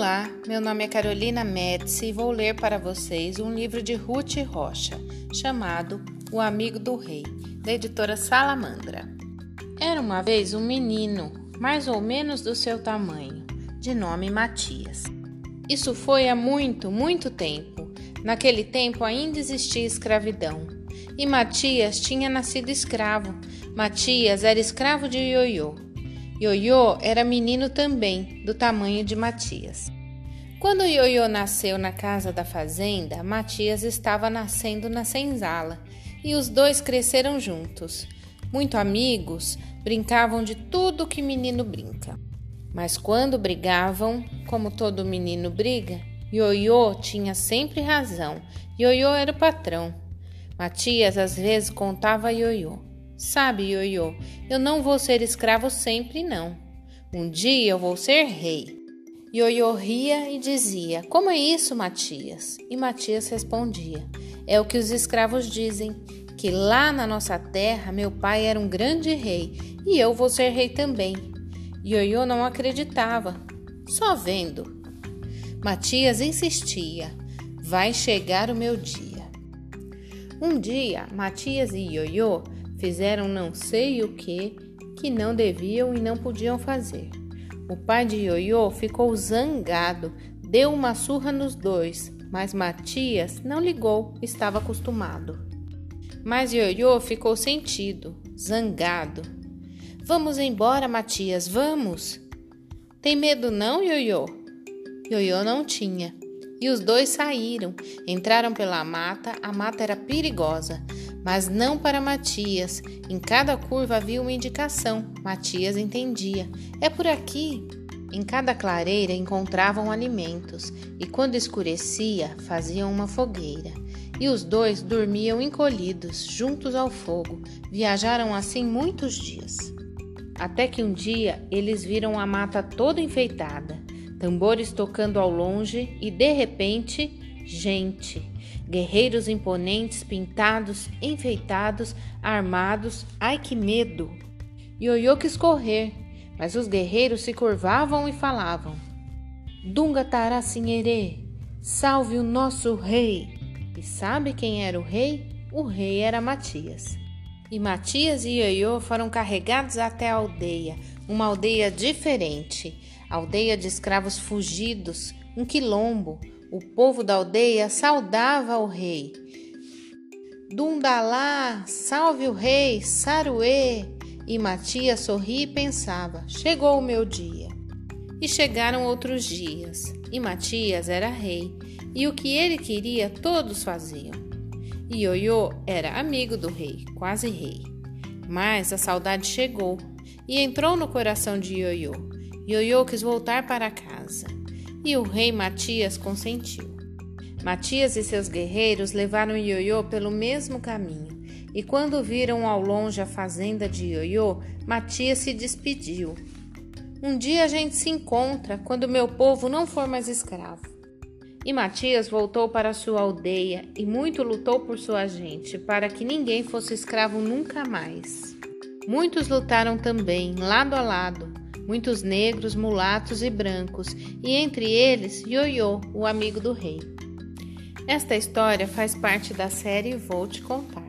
Olá, meu nome é Carolina Médici e vou ler para vocês um livro de Ruth Rocha, chamado O Amigo do Rei, da editora Salamandra. Era uma vez um menino, mais ou menos do seu tamanho, de nome Matias. Isso foi há muito, muito tempo. Naquele tempo ainda existia escravidão. E Matias tinha nascido escravo. Matias era escravo de Ioiô. Ioiô era menino também, do tamanho de Matias. Quando Ioiô nasceu na casa da fazenda, Matias estava nascendo na senzala e os dois cresceram juntos. Muito amigos, brincavam de tudo que menino brinca. Mas quando brigavam, como todo menino briga, Ioiô tinha sempre razão. Ioiô era o patrão. Matias às vezes contava a Ioiô. Sabe, Ioiô, eu não vou ser escravo sempre, não. Um dia eu vou ser rei. Ioiô ria e dizia: Como é isso, Matias? E Matias respondia: É o que os escravos dizem, que lá na nossa terra meu pai era um grande rei e eu vou ser rei também. Ioiô não acreditava, só vendo. Matias insistia: Vai chegar o meu dia. Um dia, Matias e Ioiô Fizeram não sei o que que não deviam e não podiam fazer. O pai de Ioiô ficou zangado, deu uma surra nos dois, mas Matias não ligou, estava acostumado. Mas Ioiô ficou sentido, zangado. Vamos embora, Matias, vamos! Tem medo não, Ioiô? Ioiô não tinha. E os dois saíram, entraram pela mata, a mata era perigosa, mas não para Matias. Em cada curva havia uma indicação. Matias entendia. É por aqui. Em cada clareira encontravam alimentos, e quando escurecia, faziam uma fogueira. E os dois dormiam encolhidos, juntos ao fogo. Viajaram assim muitos dias. Até que um dia eles viram a mata toda enfeitada, tambores tocando ao longe e de repente gente, guerreiros imponentes, pintados, enfeitados, armados. Ai que medo! Ioiô quis correr, mas os guerreiros se curvavam e falavam: Dunga Taracinherê, salve o nosso rei! E sabe quem era o rei? O rei era Matias. E Matias e Ioiô foram carregados até a aldeia, uma aldeia diferente, aldeia de escravos fugidos, um quilombo, o povo da aldeia saudava o rei. Dundalá, salve o rei, Saruê! E Matias sorria e pensava: chegou o meu dia. E chegaram outros dias, e Matias era rei, e o que ele queria todos faziam. E Ioiô era amigo do rei, quase rei. Mas a saudade chegou e entrou no coração de Ioiô. Ioiô quis voltar para casa e o rei Matias consentiu. Matias e seus guerreiros levaram Ioiô pelo mesmo caminho, e quando viram ao longe a fazenda de Ioiô, Matias se despediu. Um dia a gente se encontra quando meu povo não for mais escravo. E Matias voltou para sua aldeia e muito lutou por sua gente, para que ninguém fosse escravo nunca mais. Muitos lutaram também, lado a lado, muitos negros, mulatos e brancos, e entre eles Ioiô, o amigo do rei. Esta história faz parte da série Vou Te Contar.